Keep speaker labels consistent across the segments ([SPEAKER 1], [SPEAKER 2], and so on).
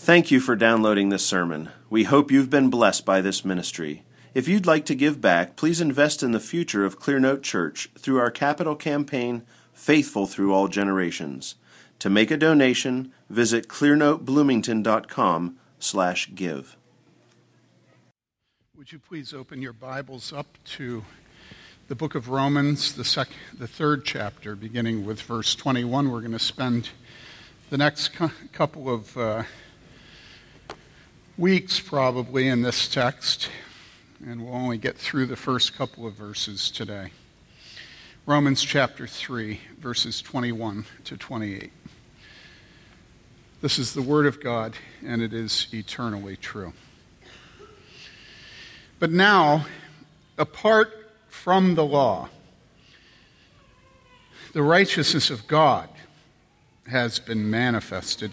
[SPEAKER 1] Thank you for downloading this sermon. We hope you've been blessed by this ministry. If you'd like to give back, please invest in the future of Clearnote Church through our capital campaign, Faithful Through All Generations. To make a donation, visit clearnotebloomington.com slash give.
[SPEAKER 2] Would you please open your Bibles up to the book of Romans, the, sec- the third chapter, beginning with verse 21. We're going to spend the next cu- couple of uh, weeks probably in this text, and we'll only get through the first couple of verses today. Romans chapter 3, verses 21 to 28. This is the Word of God, and it is eternally true. But now, apart from the law, the righteousness of God has been manifested,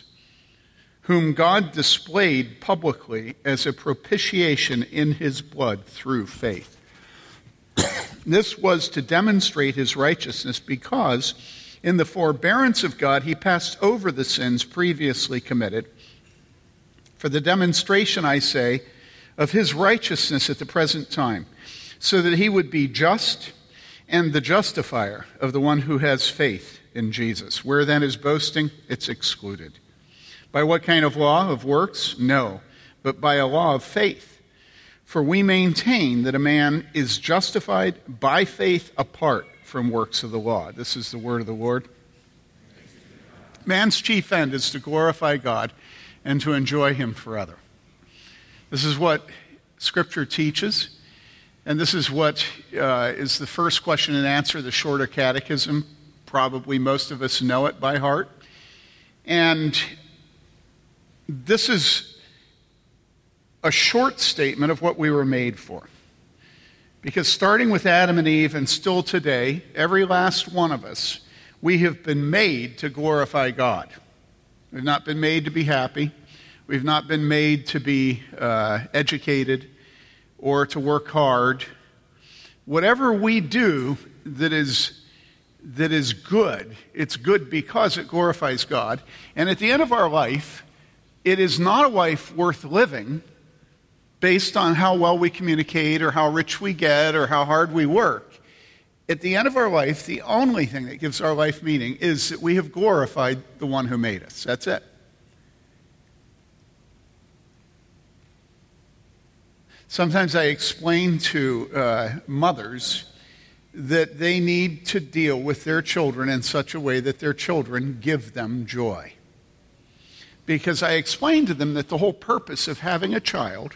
[SPEAKER 2] whom God displayed publicly as a propitiation in His blood through faith. this was to demonstrate His righteousness because, in the forbearance of God, He passed over the sins previously committed. For the demonstration, I say, of his righteousness at the present time, so that he would be just and the justifier of the one who has faith in Jesus. Where then is boasting? It's excluded. By what kind of law? Of works? No, but by a law of faith. For we maintain that a man is justified by faith apart from works of the law. This is the word of the Lord. Man's chief end is to glorify God and to enjoy him forever. This is what Scripture teaches, and this is what uh, is the first question and answer, the shorter catechism. Probably most of us know it by heart. And this is a short statement of what we were made for. Because starting with Adam and Eve and still today, every last one of us, we have been made to glorify God. We've not been made to be happy. We've not been made to be uh, educated or to work hard. Whatever we do that is, that is good, it's good because it glorifies God. And at the end of our life, it is not a life worth living based on how well we communicate or how rich we get or how hard we work. At the end of our life, the only thing that gives our life meaning is that we have glorified the one who made us. That's it. Sometimes I explain to uh, mothers that they need to deal with their children in such a way that their children give them joy. Because I explained to them that the whole purpose of having a child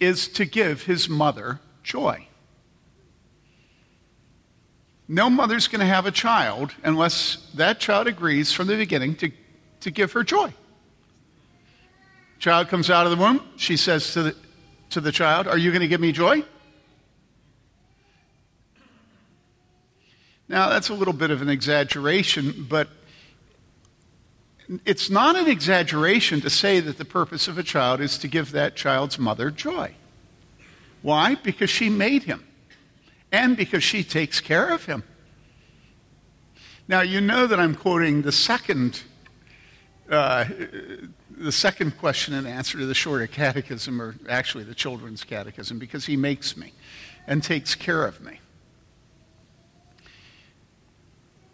[SPEAKER 2] is to give his mother joy. No mother's going to have a child unless that child agrees from the beginning to, to give her joy. Child comes out of the womb, she says to the, to the child, Are you going to give me joy? Now, that's a little bit of an exaggeration, but it's not an exaggeration to say that the purpose of a child is to give that child's mother joy. Why? Because she made him, and because she takes care of him. Now, you know that I'm quoting the second uh, the second question and answer to the shorter catechism, or actually the children's catechism, because he makes me and takes care of me.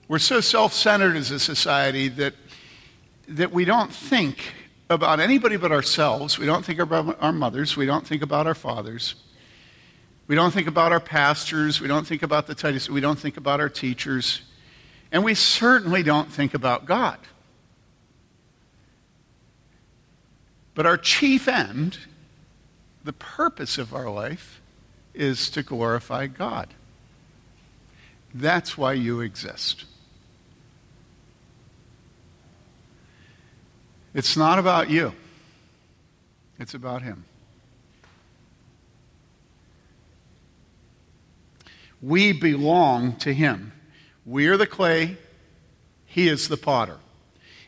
[SPEAKER 2] We're so self centered as a society that, that we don't think about anybody but ourselves. We don't think about our mothers. We don't think about our fathers. We don't think about our pastors. We don't think about the Titus. We don't think about our teachers. And we certainly don't think about God. But our chief end, the purpose of our life, is to glorify God. That's why you exist. It's not about you, it's about Him. We belong to Him. We are the clay, He is the potter.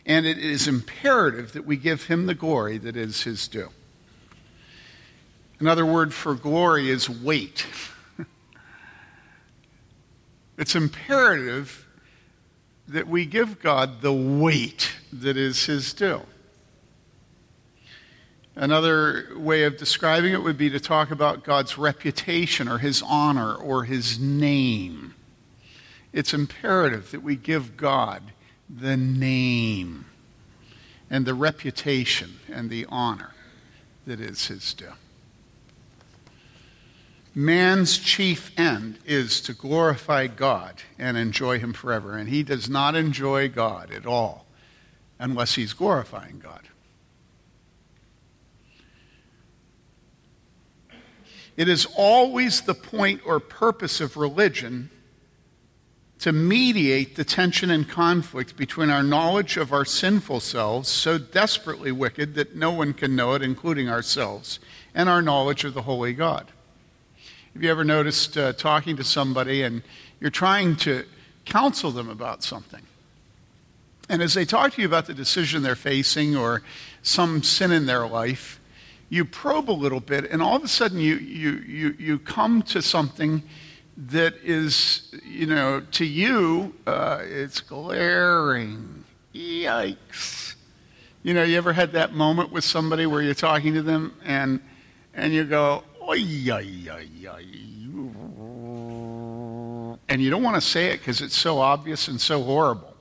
[SPEAKER 2] And it is imperative that we give Him the glory that is His due. Another word for glory is weight. it's imperative that we give God the weight that is His due. Another way of describing it would be to talk about God's reputation or his honor or his name. It's imperative that we give God the name and the reputation and the honor that is his due. Man's chief end is to glorify God and enjoy him forever, and he does not enjoy God at all unless he's glorifying God. It is always the point or purpose of religion to mediate the tension and conflict between our knowledge of our sinful selves, so desperately wicked that no one can know it, including ourselves, and our knowledge of the Holy God. Have you ever noticed uh, talking to somebody and you're trying to counsel them about something? And as they talk to you about the decision they're facing or some sin in their life, you probe a little bit, and all of a sudden you, you, you, you come to something that is, you know, to you, uh, it's glaring. Yikes. You know, you ever had that moment with somebody where you're talking to them and, and you go, oy, oy, oy, oy. And you don't want to say it because it's so obvious and so horrible.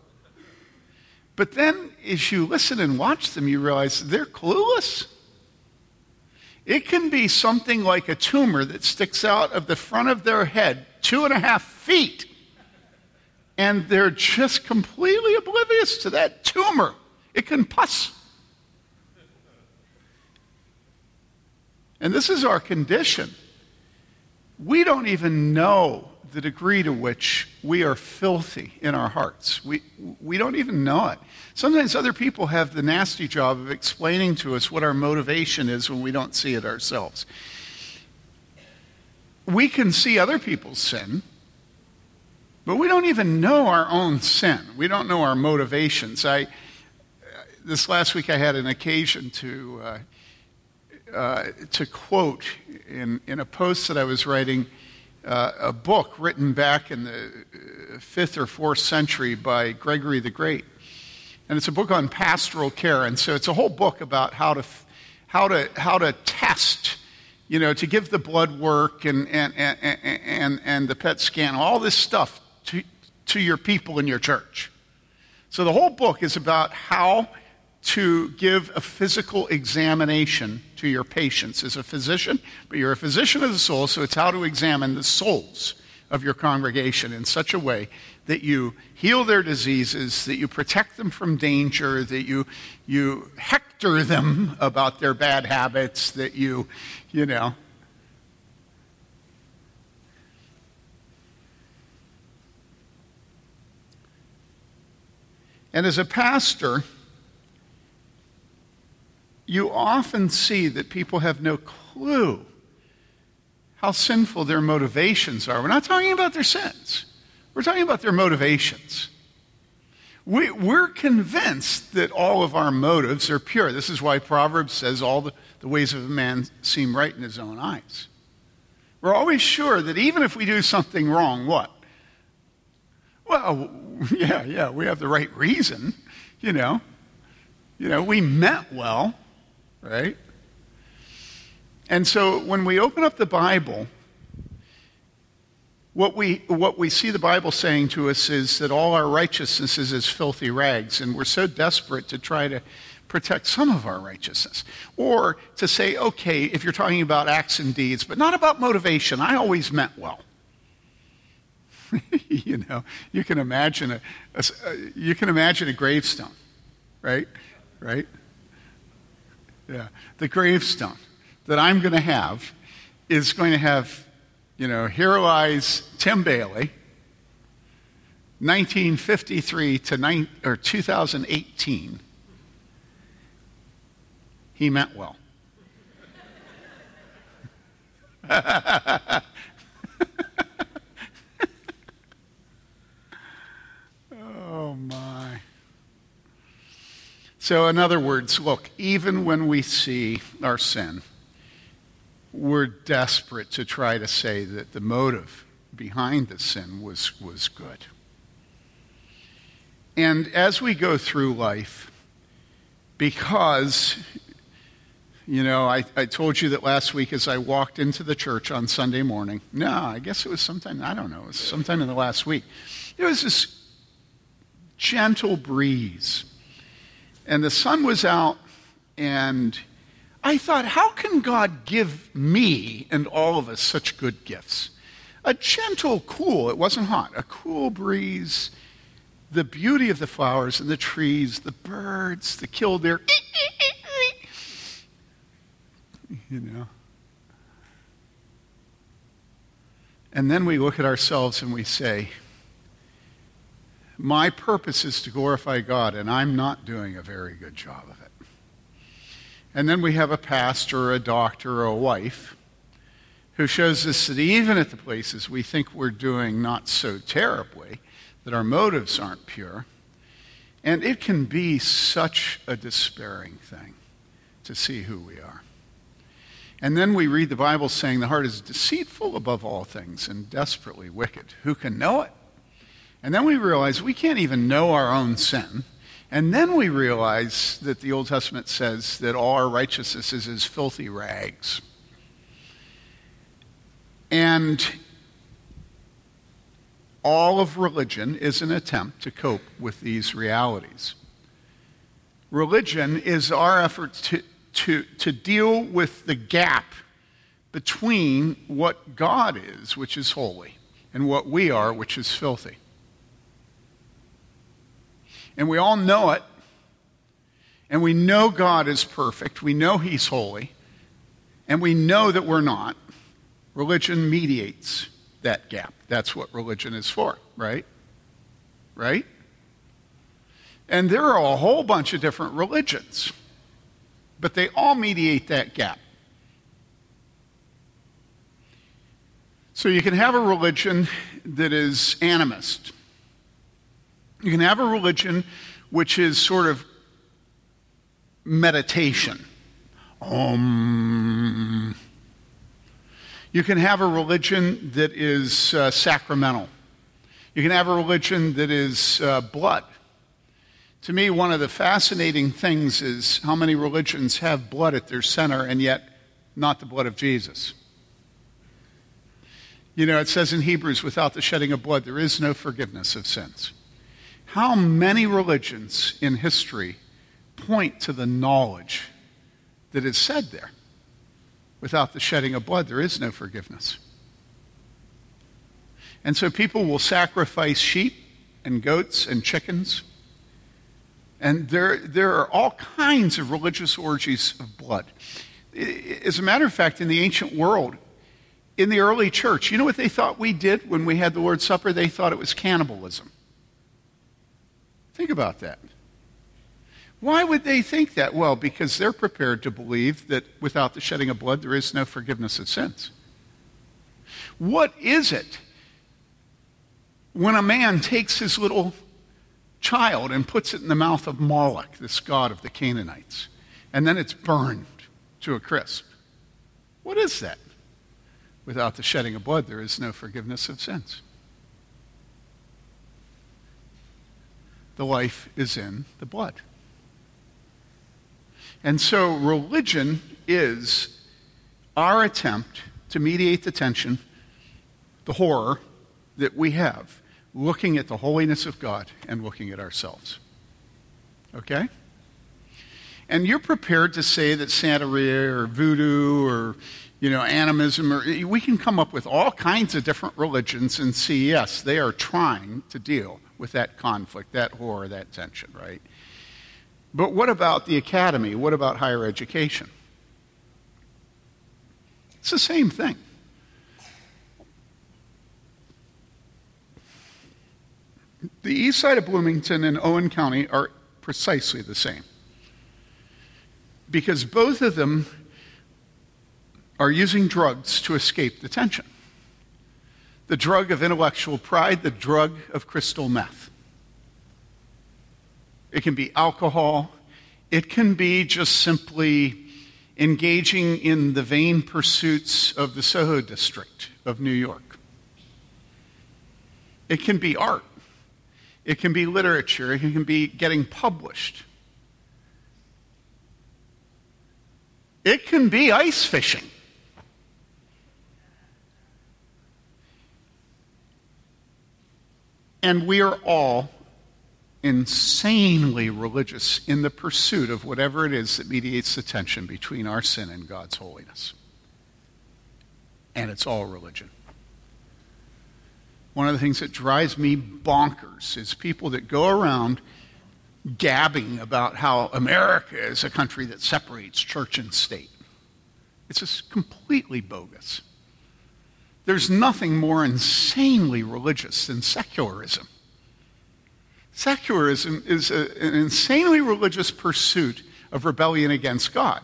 [SPEAKER 2] But then as you listen and watch them, you realize they're clueless. It can be something like a tumor that sticks out of the front of their head two and a half feet. And they're just completely oblivious to that tumor. It can pus. And this is our condition. We don't even know the degree to which we are filthy in our hearts. We, we don't even know it. Sometimes other people have the nasty job of explaining to us what our motivation is when we don't see it ourselves. We can see other people's sin, but we don't even know our own sin. We don't know our motivations. I, this last week I had an occasion to, uh, uh, to quote in, in a post that I was writing uh, a book written back in the uh, fifth or fourth century by Gregory the Great. And it's a book on pastoral care. And so it's a whole book about how to, how to, how to test, you know, to give the blood work and, and, and, and, and the PET scan, all this stuff to, to your people in your church. So the whole book is about how to give a physical examination to your patients as a physician, but you're a physician of the soul, so it's how to examine the souls of your congregation in such a way that you heal their diseases, that you protect them from danger, that you, you hector them about their bad habits, that you, you know. And as a pastor, you often see that people have no clue how sinful their motivations are. We're not talking about their sins, we're talking about their motivations. We, are convinced that all of our motives are pure. This is why Proverbs says all the, the ways of a man seem right in his own eyes. We're always sure that even if we do something wrong, what? Well, yeah, yeah, we have the right reason, you know. You know, we meant well right? And so when we open up the Bible, what we, what we see the Bible saying to us is that all our righteousness is as filthy rags, and we're so desperate to try to protect some of our righteousness. Or to say, okay, if you're talking about acts and deeds, but not about motivation, I always meant well. you know, you can imagine a, a, you can imagine a gravestone, right? Right? yeah. The gravestone that I'm going to have is going to have, you know, Hero Eyes Tim Bayly, 1953 to or 2018. He meant well. oh my. So, in other words, look, even when we see our sin, we're desperate to try to say that the motive behind the sin was, was good. And as we go through life, because, you know, I, I told you that last week as I walked into the church on Sunday morning, no, I guess it was sometime, I don't know, it was sometime in the last week, there was this gentle breeze and the sun was out, and I thought, how can God give me and all of us such good gifts? A gentle, cool, it wasn't hot, a cool breeze, the beauty of the flowers and the trees, the birds, the killdeer. You know. And then we look at ourselves and we say, my purpose is to glorify God, and I'm not doing a very good job of it. And then we have a pastor, a doctor, or a wife who shows us that even at the places we think we're doing not so terribly, that our motives aren't pure. And it can be such a despairing thing to see who we are. And then we read the Bible saying the heart is deceitful above all things and desperately wicked. Who can know it? And then we realize we can't even know our own sin. And then we realize that the Old Testament says that all our righteousness is as filthy rags. And all of religion is an attempt to cope with these realities. Religion is our effort to, to, to deal with the gap between what God is, which is holy, and what we are, which is filthy. And we all know it. And we know God is perfect. We know He's holy. And we know that we're not. Religion mediates that gap. That's what religion is for, right? Right? And there are a whole bunch of different religions, but they all mediate that gap. So you can have a religion that is animist you can have a religion which is sort of meditation. Um, you can have a religion that is uh, sacramental. You can have a religion that is uh, blood. To me, one of the fascinating things is how many religions have blood at their center and yet not the blood of Jesus. You know, it says in Hebrews, without the shedding of blood, there is no forgiveness of sins. How many religions in history point to the knowledge that is said there? Without the shedding of blood, there is no forgiveness. And so people will sacrifice sheep and goats and chickens. And there, there are all kinds of religious orgies of blood. As a matter of fact, in the ancient world, in the early church, you know what they thought we did when we had the Lord's Supper? They thought it was cannibalism. Think about that. Why would they think that? Well, because they're prepared to believe that without the shedding of blood, there is no forgiveness of sins. What is it when a man takes his little child and puts it in the mouth of Moloch, this god of the Canaanites, and then it's burned to a crisp? What is that? Without the shedding of blood, there is no forgiveness of sins. The life is in the blood. And so religion is our attempt to mediate the tension, the horror that we have, looking at the holiness of God and looking at ourselves. Okay? And you're prepared to say that Santeria or voodoo or you know, animism, or we can come up with all kinds of different religions and see, yes, they are trying to deal with that conflict, that horror, that tension, right? But what about the academy? What about higher education? It's the same thing. The east side of Bloomington and Owen County are precisely the same. Because both of them are using drugs to escape the tension the drug of intellectual pride, the drug of crystal meth. It can be alcohol, It can be just simply engaging in the vain pursuits of the Soho district of New York. It can be art. It can be literature. It can be getting published. It can be ice fishing. And we are all insanely religious in the pursuit of whatever it is that mediates the tension between our sin and God's holiness. And it's all religion. One of the things that drives me bonkers is people that go around gabbing about how America is a country that separates church and state. It's just completely bogus. There's nothing more insanely religious than secularism. Secularism is a, an insanely religious pursuit of rebellion against God,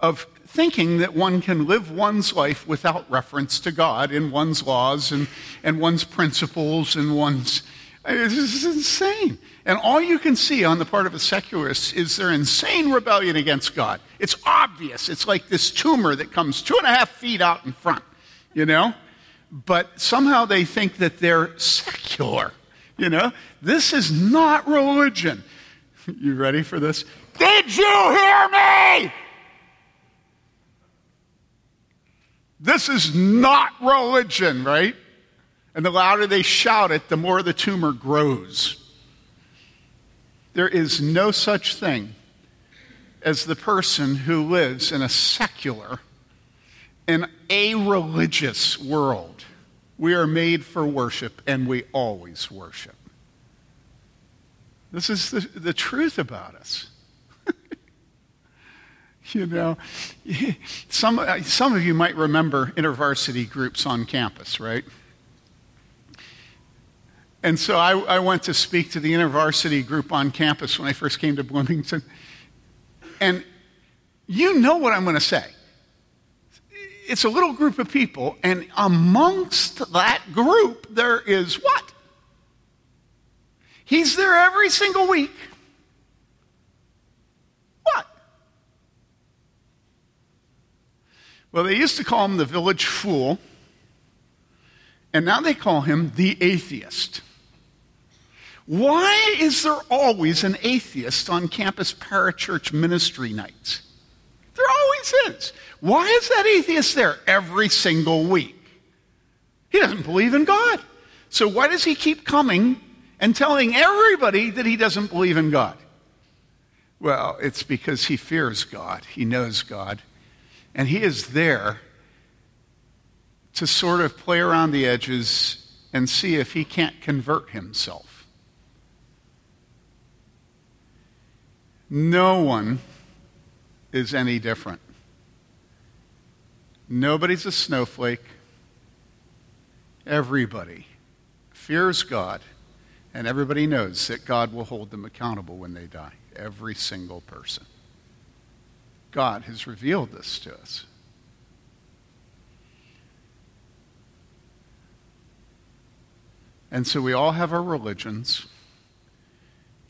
[SPEAKER 2] of thinking that one can live one's life without reference to God in one's laws and, and one's principles and one's. This is insane. And all you can see on the part of a secularist is their insane rebellion against God. It's obvious. It's like this tumor that comes two and a half feet out in front, you know? But somehow they think that they're secular. You know, this is not religion. You ready for this? Did you hear me? This is not religion, right? And the louder they shout it, the more the tumor grows. There is no such thing as the person who lives in a secular, in a religious world. We are made for worship, and we always worship. This is the, the truth about us. you know, some, some of you might remember intervarsity groups on campus, right? And so I, I, went to speak to the intervarsity group on campus when I first came to Bloomington. And you know what I'm going to say it's a little group of people, and amongst that group, there is what? He's there every single week. What? Well, they used to call him the village fool, and now they call him the atheist. Why is there always an atheist on campus parachurch ministry nights? There always is. Why is that atheist there every single week? He doesn't believe in God. So why does he keep coming and telling everybody that he doesn't believe in God? Well, it's because he fears God, he knows God, and he is there to sort of play around the edges and see if he can't convert himself. No one is any different. Nobody's a snowflake. Everybody fears God, and everybody knows that God will hold them accountable when they die. Every single person. God has revealed this to us. And so we all have our religions,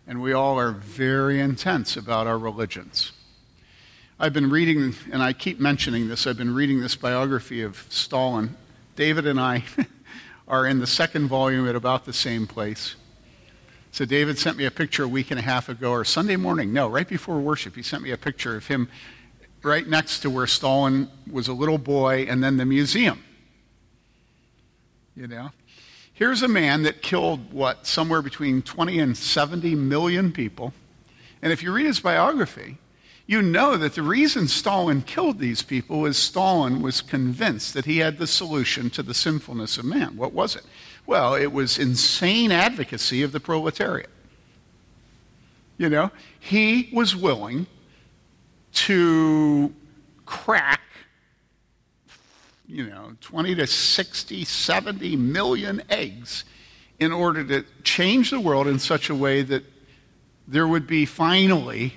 [SPEAKER 2] and we all are very intense about our religions. I've been reading, and I keep mentioning this, I've been reading this biography of Stalin. David and I are in the second volume at about the same place. So David sent me a picture a week and a half ago, or Sunday morning, no, right before worship, he sent me a picture of him right next to where Stalin was a little boy and then the museum. You know? Here's a man that killed, what, somewhere between 20 and 70 million people. And if you read his biography, you know that the reason Stalin killed these people was Stalin was convinced that he had the solution to the sinfulness of man. What was it? Well, it was insane advocacy of the proletariat. You know, he was willing to crack, you know, 20 to 60, 70 million eggs in order to change the world in such a way that there would be finally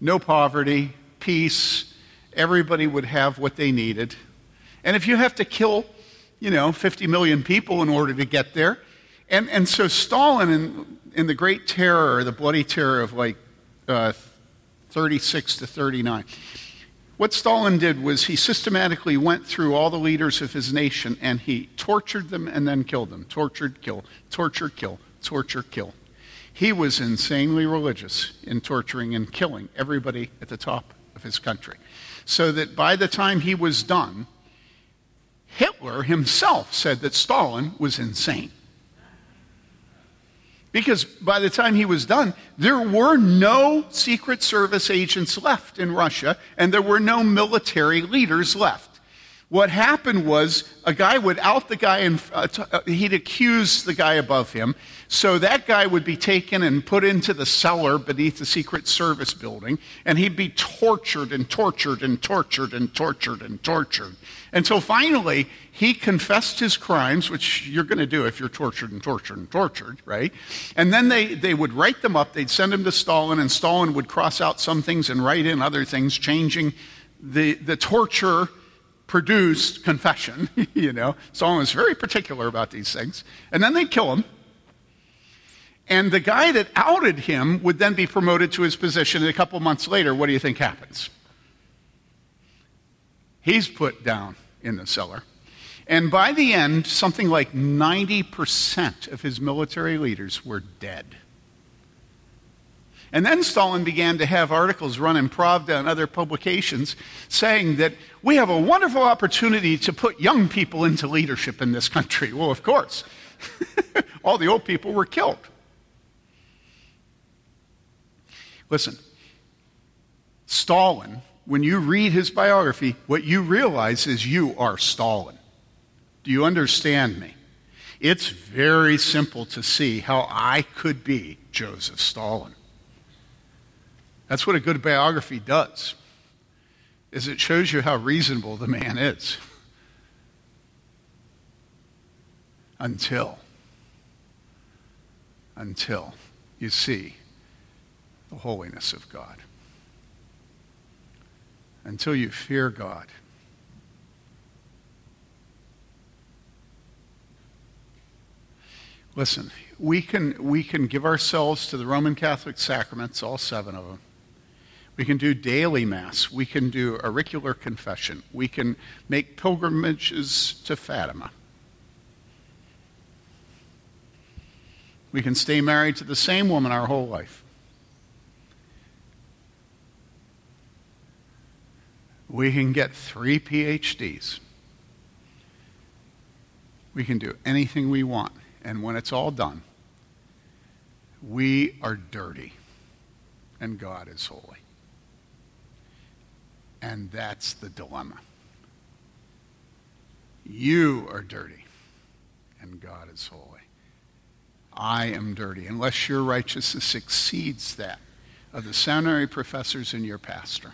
[SPEAKER 2] no poverty, peace, everybody would have what they needed. And if you have to kill, you know, 50 million people in order to get there, and, and so Stalin in, in the Great Terror, the Bloody Terror of like uh, 36 to 39. What Stalin did was he systematically went through all the leaders of his nation and he tortured them and then killed them. Tortured, kill, torture, kill, torture, kill. He was insanely religious in torturing and killing everybody at the top of his country. So that by the time he was done, Hitler himself said that Stalin was insane. Because by the time he was done, there were no Secret Service agents left in Russia, and there were no military leaders left. What happened was a guy would out the guy and uh, t- uh, he'd accuse the guy above him. So that guy would be taken and put into the cellar beneath the Secret Service building, and he'd be tortured and tortured and tortured and tortured and tortured until finally he confessed his crimes, which you're going to do if you're tortured and tortured and tortured, right? And then they, they would write them up, they'd send them to Stalin, and Stalin would cross out some things and write in other things, changing the, the torture produced confession, you know. Stalin was very particular about these things. And then they'd kill him. And the guy that outed him would then be promoted to his position. And a couple months later, what do you think happens? He's put down in the cellar. And by the end, something like 90% of his military leaders were dead. And then Stalin began to have articles run in Pravda and other publications saying that we have a wonderful opportunity to put young people into leadership in this country. Well, of course. All the old people were killed. Listen, Stalin when you read his biography, what you realize is you are Stalin. Do you understand me? It's very simple to see how I could be Joseph Stalin. That's what a good biography does. Is it shows you how reasonable the man is. Until until you see the holiness of God until you fear God. Listen, we can, we can give ourselves to the Roman Catholic sacraments, all seven of them. We can do daily Mass. We can do auricular confession. We can make pilgrimages to Fatima. We can stay married to the same woman our whole life. We can get three PhDs. We can do anything we want. And when it's all done, we are dirty and God is holy. And that's the dilemma. You are dirty and God is holy. I am dirty, unless your righteousness exceeds that of the seminary professors and your pastor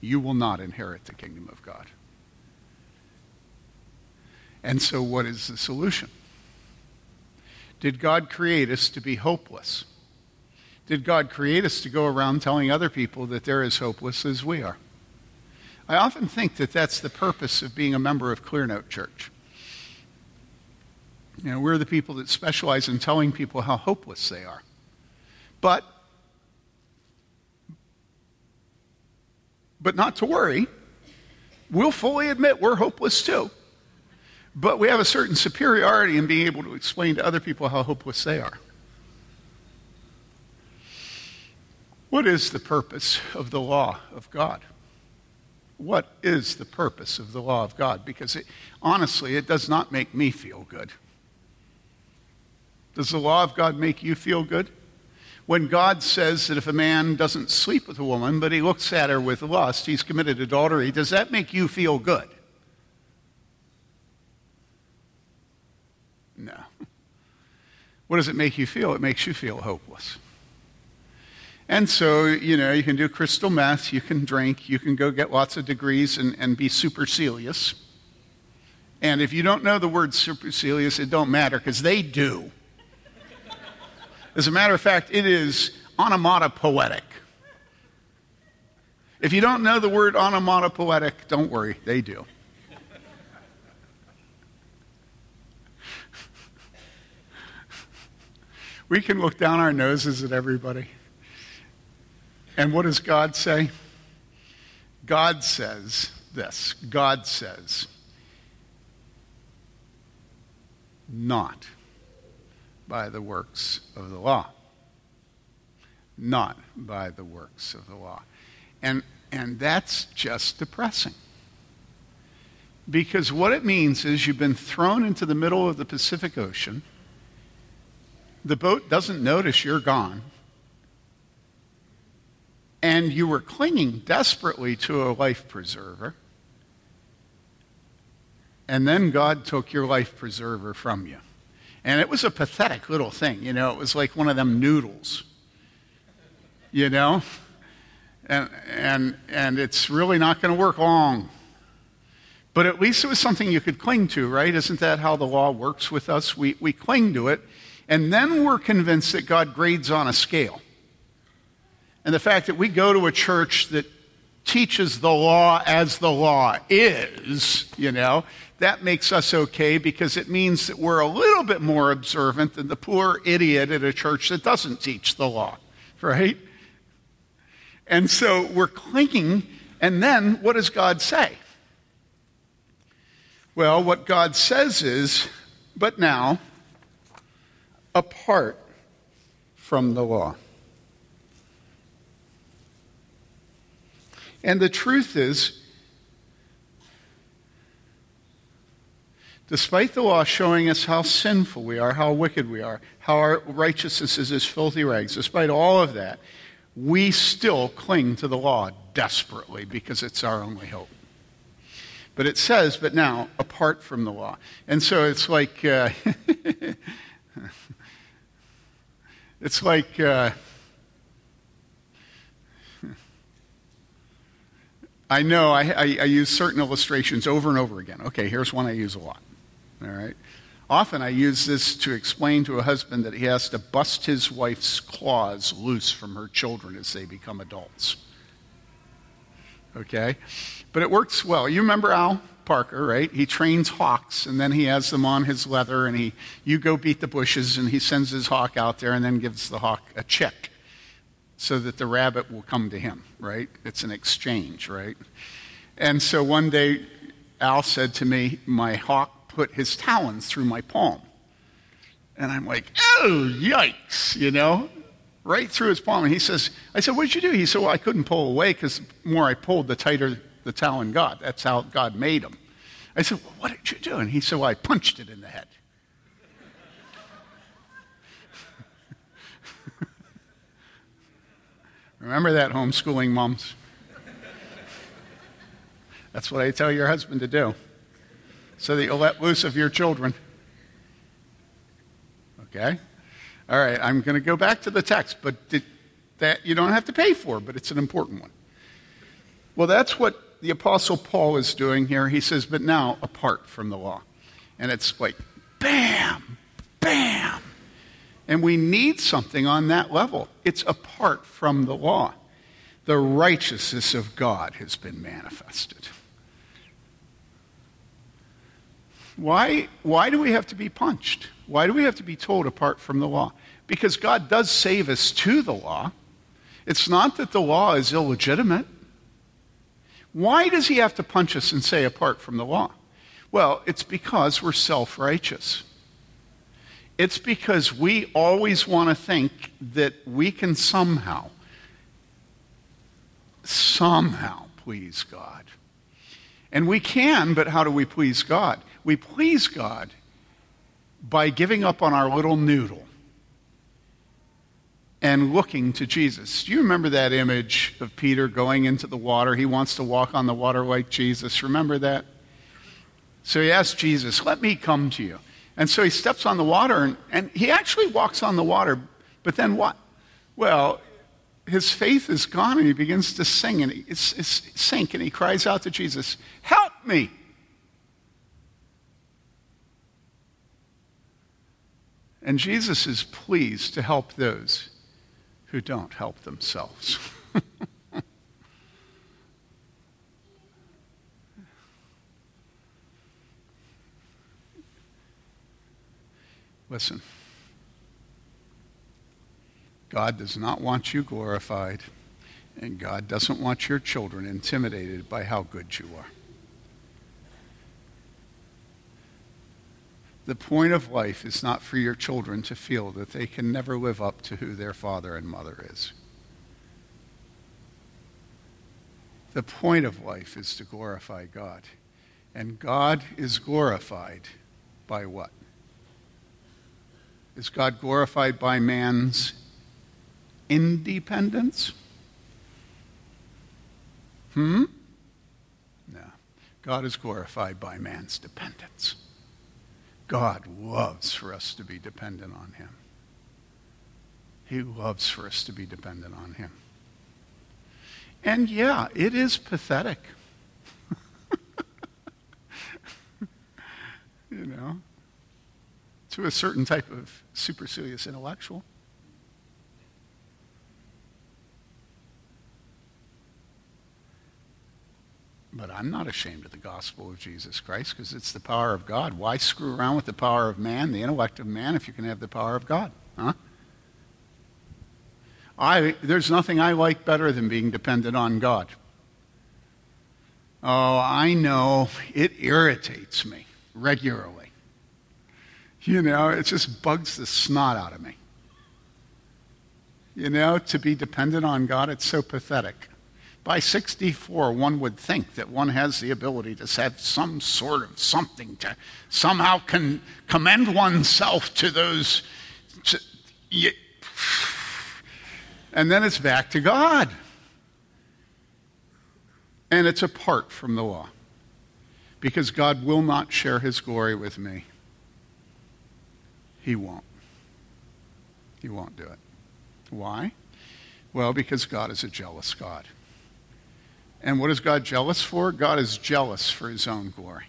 [SPEAKER 2] you will not inherit the kingdom of God. And so, what is the solution? Did God create us to be hopeless? Did God create us to go around telling other people that they're as hopeless as we are? I often think that that's the purpose of being a member of Clearnote Church. You know, we're the people that specialize in telling people how hopeless they are. But but not to worry. We'll fully admit we're hopeless too. But we have a certain superiority in being able to explain to other people how hopeless they are. What is the purpose of the law of God? What is the purpose of the law of God? Because it, honestly, it does not make me feel good. Does the law of God make you feel good? when God says that if a man doesn't sleep with a woman, but he looks at her with lust, he's committed adultery, does that make you feel good? No. What does it make you feel? It makes you feel hopeless. And so, you know, you can do crystal meth, you can drink, you can go get lots of degrees and, and be supercilious. And if you don't know the word supercilious, it don't matter because they do. As a matter of fact, it is onomatopoetic. If you don't know the word onomatopoetic, don't worry, they do. we can look down our noses at everybody. And what does God say? God says this God says, not by the works of the law. Not by the works of the law. And, and that's just depressing. Because what it means is you've been thrown into the middle of the Pacific Ocean. The boat doesn't notice you're gone. And you were clinging desperately to a life preserver. And then God took your life preserver from you. And it was a pathetic little thing. You know, it was like one of them noodles. You know? And, and, and it's really not going to work long. But at least it was something you could cling to, right? Isn't that how the law works with us? We, we cling to it, and then we're convinced that God grades on a scale. And the fact that we go to a church that teaches the law as the law is, you know, that makes us okay because it means that we're a little bit more observant than the poor idiot at a church that doesn't teach the law, right? And so we're clinging, and then what does God say? Well, what God says is, but now, apart from the law. And the truth is, despite the law showing us how sinful we are, how wicked we are, how our righteousness is as filthy rags, despite all of that, we still cling to the law desperately because it's our only hope. But it says, but now, apart from the law. And so it's like, uh, it's like, uh, I know I, I, I, use certain illustrations over and over again. Okay, here's one I use a lot. All right. Often I use this to explain to a husband that he has to bust his wife's claws loose from her children as they become adults. Okay? But it works well. You remember Al Parker, right? He trains hawks and then he has them on his leather and he you go beat the bushes and he sends his hawk out there and then gives the hawk a check so that the rabbit will come to him, right? It's an exchange, right? And so one day Al said to me, My hawk put his talons through my palm. And I'm like, oh, yikes, you know? right through his palm. And he says, I said, what did you do? He said, well, I couldn't pull away because the more I pulled, the tighter the talon got. That's how God made him. I said, well, what did you do? And he said, well, I punched it in the head. Remember that, homeschooling moms? That's what I tell your husband to do so that you'll let loose of your children. Okay? All right, I'm going to go back to the text, but that you don't have to pay for, but it's an important one. Well, that's what the Apostle Paul is doing here. He says, but now apart from the law. And it's like, bam, bam. And we need something on that level. It's apart from the law. The righteousness of God has been manifested. Why, why do we have to be punched? Why do we have to be told apart from the law? Because God does save us to the law. It's not that the law is illegitimate. Why does he have to punch us and say apart from the law? Well, it's because we're self righteous. It's because we always want to think that we can somehow, somehow please God. And we can, but how do we please God? We please God by giving up on our little noodle and looking to Jesus. Do you remember that image of Peter going into the water? He wants to walk on the water like Jesus. Remember that? So he asks Jesus, Let me come to you. And so he steps on the water and, and he actually walks on the water. But then what? Well, his faith is gone and he begins to sing and it's, it's sink and he cries out to Jesus, Help me! And Jesus is pleased to help those who don't help themselves. Listen, God does not want you glorified And God doesn't want your children intimidated by how good you are. The point of life is not for your children to feel that they can never live up to who their father and mother is. The point of life is to glorify God. And God is glorified by what? Is God glorified by man's independence? Hmm? No. God is glorified by man's dependence. God loves for us to be dependent on Him. He loves for us to be dependent on Him. And yeah, it is pathetic. you know, to a certain type of supercilious intellectual. But I'm not ashamed of the gospel of Jesus Christ because it's the power of God. Why screw around with the power of man, the intellect of man, if you can have the power of God? Huh? I, there's nothing I like better than being dependent on God. Oh, I know it irritates me regularly. You know, it just bugs the snot out of me. You know, to be dependent on God, it's so pathetic. By 64, one would think that one has the ability to have some sort of something to somehow commend oneself to those. To, and then it's back to God. And it's apart from the law. Because God will not share his glory with me. He won't. He won't do it. Why? Well, because God is a jealous God. And what is God jealous for? God is jealous for his own glory.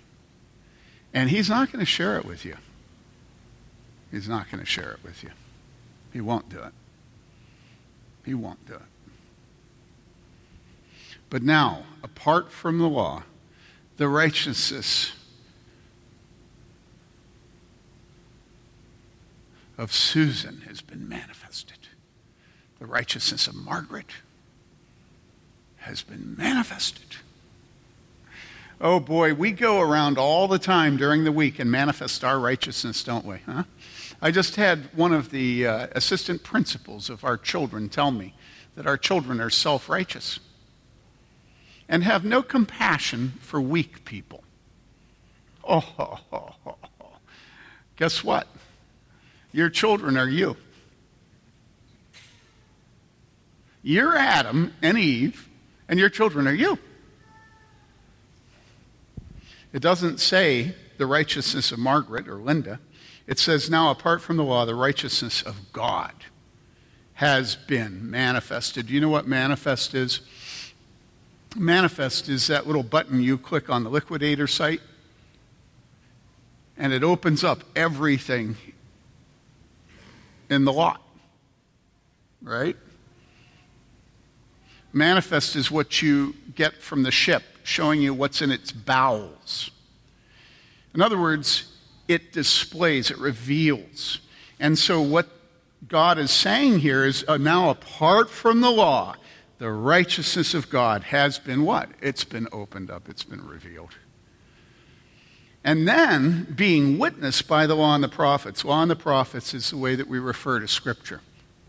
[SPEAKER 2] And he's not going to share it with you. He's not going to share it with you. He won't do it. He won't do it. But now, apart from the law, the righteousness of Susan has been manifested. The righteousness of Margaret has been manifested. Oh boy, we go around all the time during the week and manifest our righteousness, don't we? Huh? I just had one of the uh, assistant principals of our children tell me that our children are self righteous and have no compassion for weak people. Oh, ho, ho, ho, guess what? Your children are you. You're Adam and Eve, and your children are you. It doesn't say the righteousness of Margaret or Linda. It says, now, apart from the law, the righteousness of God has been manifested. Do you know what manifest is? Manifest is that little button you click on the liquidator site, and it opens up everything in the lot. Right? Manifest is what you get from the ship, showing you what's in its bowels. In other words, it displays, it reveals. And so, what God is saying here is uh, now, apart from the law, the righteousness of God has been what? It's been opened up, it's been revealed. And then being witnessed by the law and the prophets. Law and the prophets is the way that we refer to Scripture.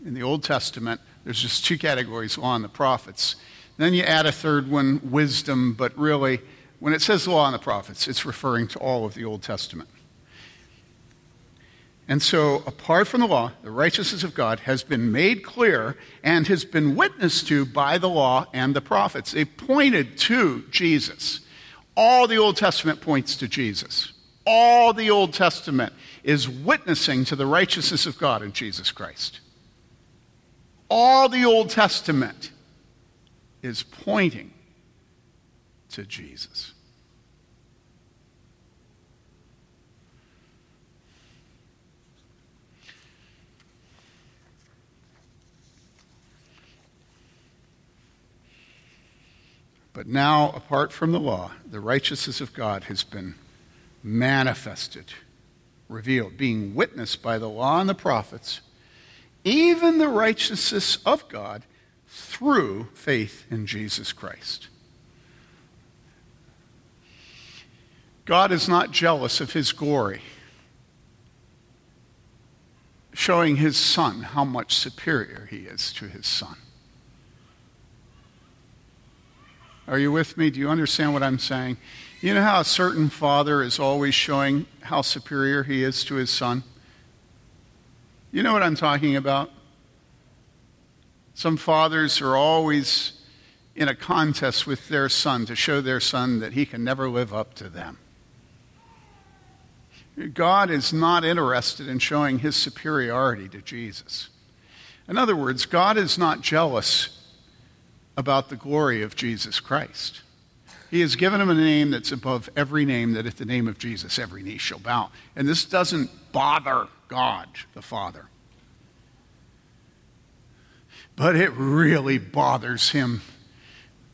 [SPEAKER 2] In the Old Testament, there's just two categories law and the prophets. Then you add a third one, wisdom, but really, when it says law and the prophets, it's referring to all of the Old Testament. And so, apart from the law, the righteousness of God has been made clear and has been witnessed to by the law and the prophets. They pointed to Jesus. All the Old Testament points to Jesus. All the Old Testament is witnessing to the righteousness of God in Jesus Christ. All the Old Testament is pointing to Jesus. But now, apart from the law, the righteousness of God has been manifested, revealed, being witnessed by the law and the prophets, even the righteousness of God through faith in Jesus Christ. God is not jealous of his glory, showing his son how much superior he is to his son. Are you with me? Do you understand what I'm saying? You know how a certain father is always showing how superior he is to his son? You know what I'm talking about? Some fathers are always in a contest with their son to show their son that he can never live up to them. God is not interested in showing his superiority to Jesus. In other words, God is not jealous about the glory of Jesus Christ. He has given him a name that's above every name, that at the name of Jesus every knee shall bow. And this doesn't bother God the Father. But it really bothers him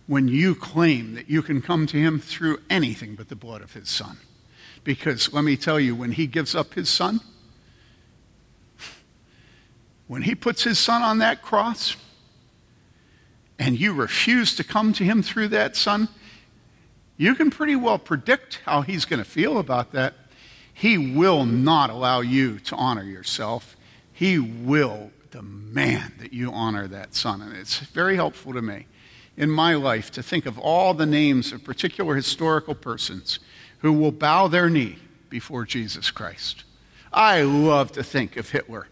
[SPEAKER 2] when you claim that you can come to him through anything but the blood of his son. Because let me tell you, when he gives up his son, when he puts his son on that cross, and you refuse to come to him through that son, you can pretty well predict how he's going to feel about that. He will not allow you to honor yourself. He will demand that you honor that son. And it's very helpful to me in my life to think of all the names of particular historical persons who will bow their knee before Jesus Christ. I love to think of Hitler.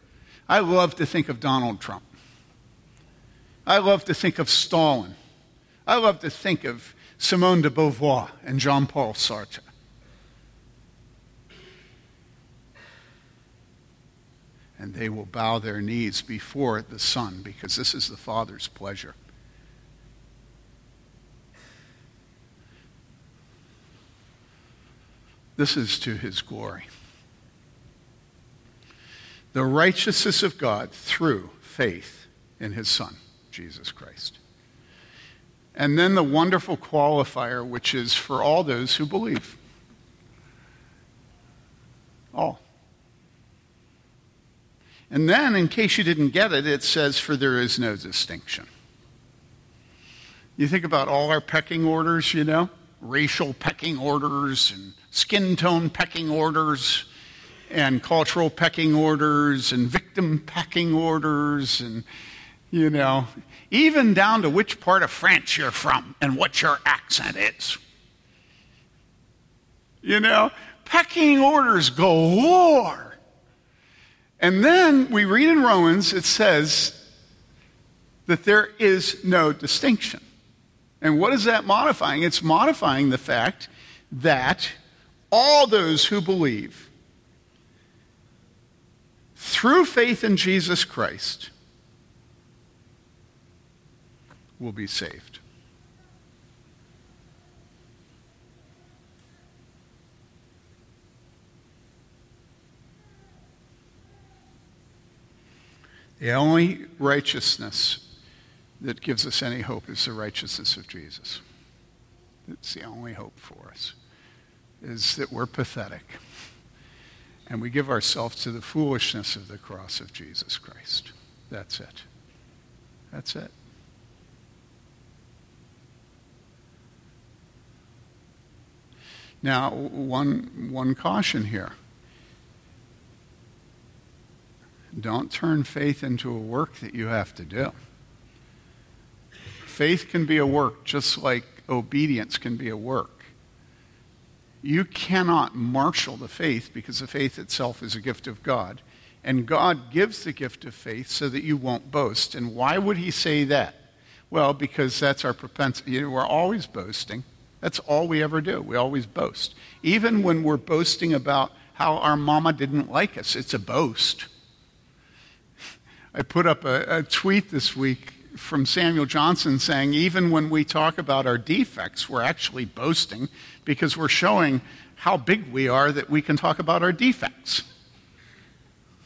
[SPEAKER 2] I love to think of Donald Trump. I love to think of Stalin. I love to think of Simone de Beauvoir and Jean Paul Sartre. And they will bow their knees before the Son because this is the Father's pleasure. This is to his glory. The righteousness of God through faith in his Son. Jesus Christ. And then the wonderful qualifier, which is for all those who believe. All. And then, in case you didn't get it, it says, For there is no distinction. You think about all our pecking orders, you know, racial pecking orders and skin tone pecking orders and cultural pecking orders and victim pecking orders and you know, even down to which part of France you're from and what your accent is. You know, pecking orders galore. And then we read in Romans, it says that there is no distinction. And what is that modifying? It's modifying the fact that all those who believe through faith in Jesus Christ will be saved. The only righteousness that gives us any hope is the righteousness of Jesus. It's the only hope for us, is that we're pathetic. And we give ourselves to the foolishness of the cross of Jesus Christ. That's it. That's it. Now, one, one caution here. Don't turn faith into a work that you have to do. Faith can be a work just like obedience can be a work. You cannot marshal the faith because the faith itself is a gift of God. And God gives the gift of faith so that you won't boast. And why would He say that? Well, because that's our propensity. You know, we're always boasting. That's all we ever do. We always boast. Even when we're boasting about how our mama didn't like us, it's a boast. I put up a, a tweet this week from Samuel Johnson saying, even when we talk about our defects, we're actually boasting because we're showing how big we are that we can talk about our defects.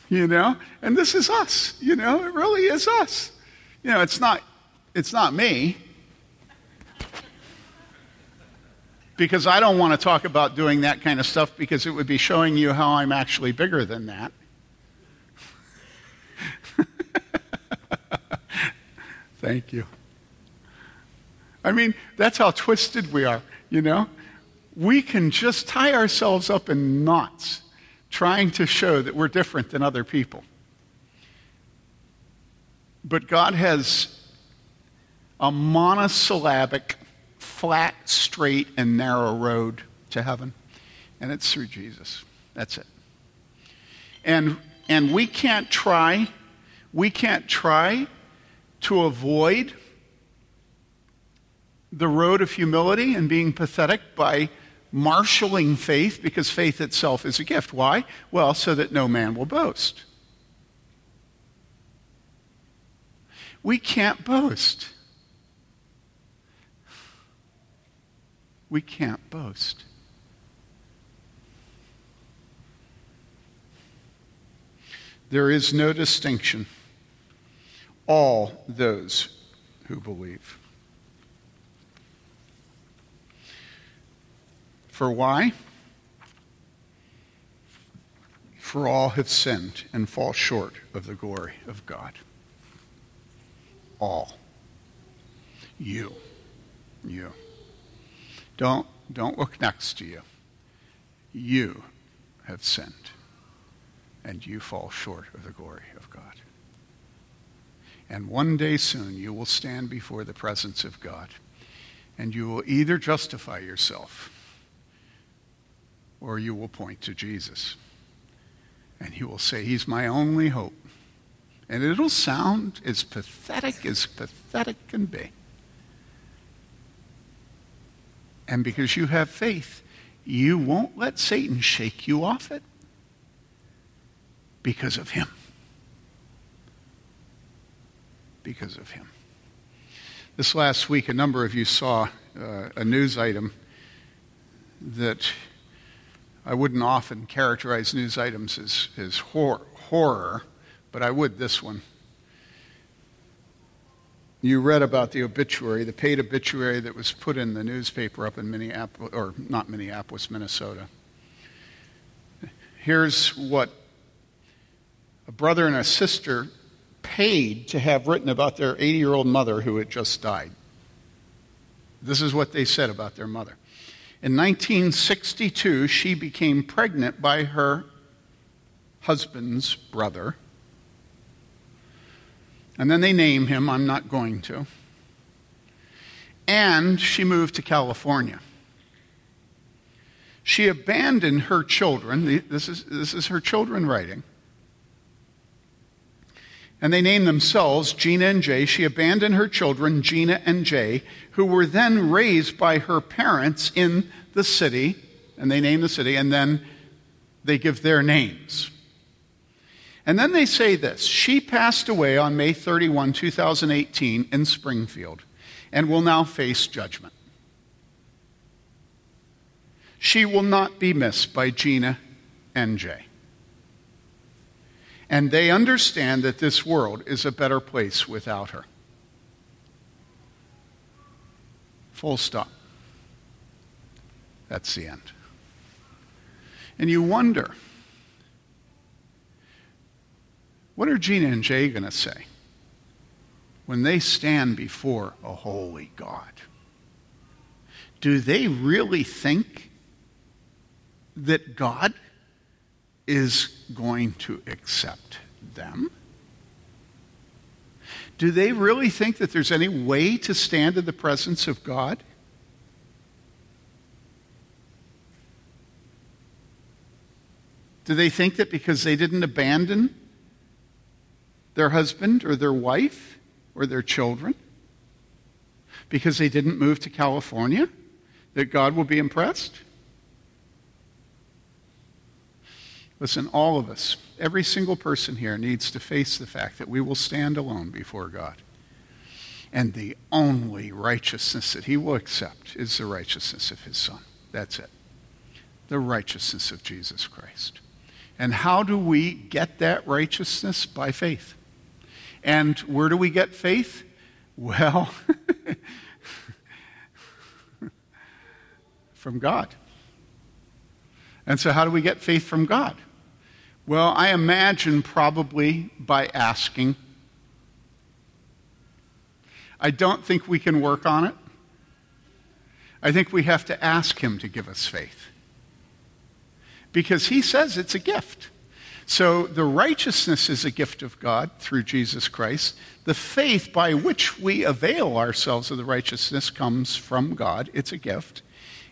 [SPEAKER 2] You know? And this is us. You know, it really is us. You know, it's not, it's not me. Because I don't want to talk about doing that kind of stuff because it would be showing you how I'm actually bigger than that. Thank you. I mean, that's how twisted we are, you know? We can just tie ourselves up in knots trying to show that we're different than other people. But God has a monosyllabic, flat, straight, and narrow road to heaven, and it's through Jesus. That's it. And, and we can't try, we can't try to avoid the road of humility and being pathetic by marshaling faith because faith itself is a gift. Why? Well, so that no man will boast. We can't boast. We can't boast. There is no distinction. All those who believe. For why? For all have sinned and fall short of the glory of God. All. You. You. Don't, don't look next to you. You have sinned and you fall short of the glory of God. And one day soon you will stand before the presence of God and you will either justify yourself or you will point to Jesus. And he will say, He's my only hope. And it'll sound as pathetic as pathetic can be. And because you have faith, you won't let Satan shake you off it because of him. Because of him. This last week, a number of you saw uh, a news item that I wouldn't often characterize news items as, as hor- horror, but I would this one. You read about the obituary, the paid obituary that was put in the newspaper up in Minneapolis, or not Minneapolis, Minnesota. Here's what a brother and a sister paid to have written about their 80 year old mother who had just died. This is what they said about their mother. In 1962, she became pregnant by her husband's brother. And then they name him, I'm not going to. And she moved to California. She abandoned her children. This is, this is her children writing. And they named themselves Gina and Jay. She abandoned her children, Gina and Jay, who were then raised by her parents in the city, and they name the city, and then they give their names. And then they say this She passed away on May 31, 2018, in Springfield, and will now face judgment. She will not be missed by Gina and Jay. And they understand that this world is a better place without her. Full stop. That's the end. And you wonder what are Gina and Jay going to say when they stand before a holy God? Do they really think that God is going to accept them? Do they really think that there's any way to stand in the presence of God? Do they think that because they didn't abandon their husband or their wife or their children, because they didn't move to California, that God will be impressed? Listen, all of us, every single person here needs to face the fact that we will stand alone before God. And the only righteousness that he will accept is the righteousness of his Son. That's it. The righteousness of Jesus Christ. And how do we get that righteousness? By faith. And where do we get faith? Well, from God. And so, how do we get faith from God? Well, I imagine probably by asking. I don't think we can work on it. I think we have to ask Him to give us faith. Because He says it's a gift. So the righteousness is a gift of God through Jesus Christ. The faith by which we avail ourselves of the righteousness comes from God. It's a gift.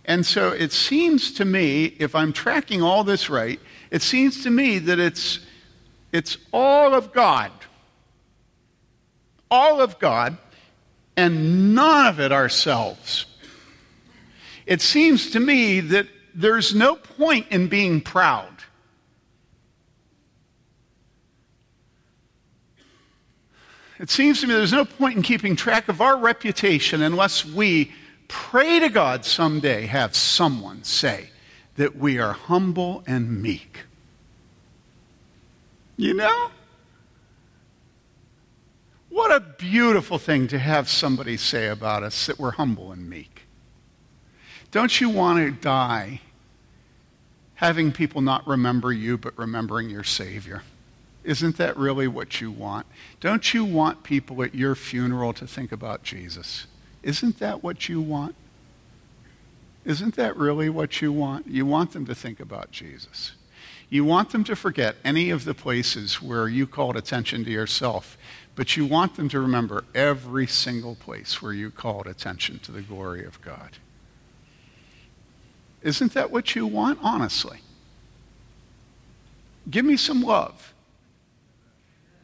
[SPEAKER 2] And so it seems to me, if I'm tracking all this right, it seems to me that it's, it's all of God. All of God, and none of it ourselves. It seems to me that there's no point in being proud. It seems to me there's no point in keeping track of our reputation unless we pray to God someday have someone say that we are humble and meek. You know? What a beautiful thing to have somebody say about us that we're humble and meek. Don't you want to die having people not remember you but remembering your Savior? Isn't that really what you want? Don't you want people at your funeral to think about Jesus? Isn't that what you want? Isn't that really what you want? You want them to think about Jesus. You want them to forget any of the places where you called attention to yourself, but you want them to remember every single place where you called attention to the glory of God. Isn't that what you want, honestly? Give me some love.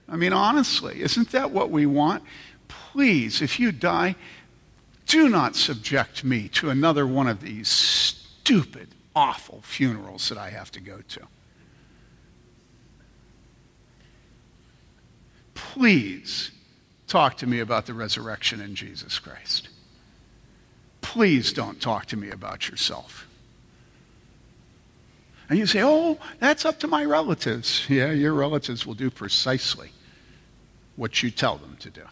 [SPEAKER 2] I mean, honestly, isn't that what we want? Please, if you die, do not subject me to another one of these stupid, awful funerals that I have to go to. Please talk to me about the resurrection in Jesus Christ. Please don't talk to me about yourself. And you say, oh, that's up to my relatives. Yeah, your relatives will do precisely what you tell them to do.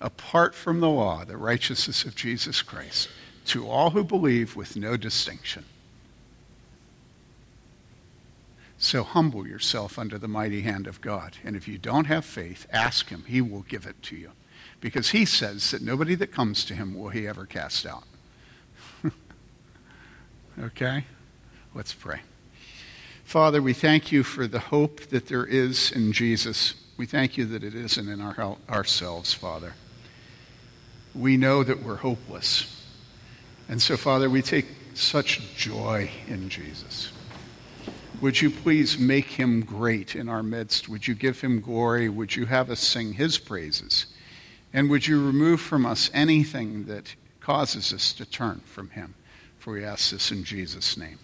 [SPEAKER 2] Apart from the law, the righteousness of Jesus Christ, to all who believe with no distinction. So humble yourself under the mighty hand of God. And if you don't have faith, ask Him. He will give it to you. Because He says that nobody that comes to Him will He ever cast out. okay? Let's pray. Father, we thank you for the hope that there is in Jesus. We thank you that it isn't in our, ourselves, Father. We know that we're hopeless. And so, Father, we take such joy in Jesus. Would you please make him great in our midst? Would you give him glory? Would you have us sing his praises? And would you remove from us anything that causes us to turn from him? For we ask this in Jesus' name.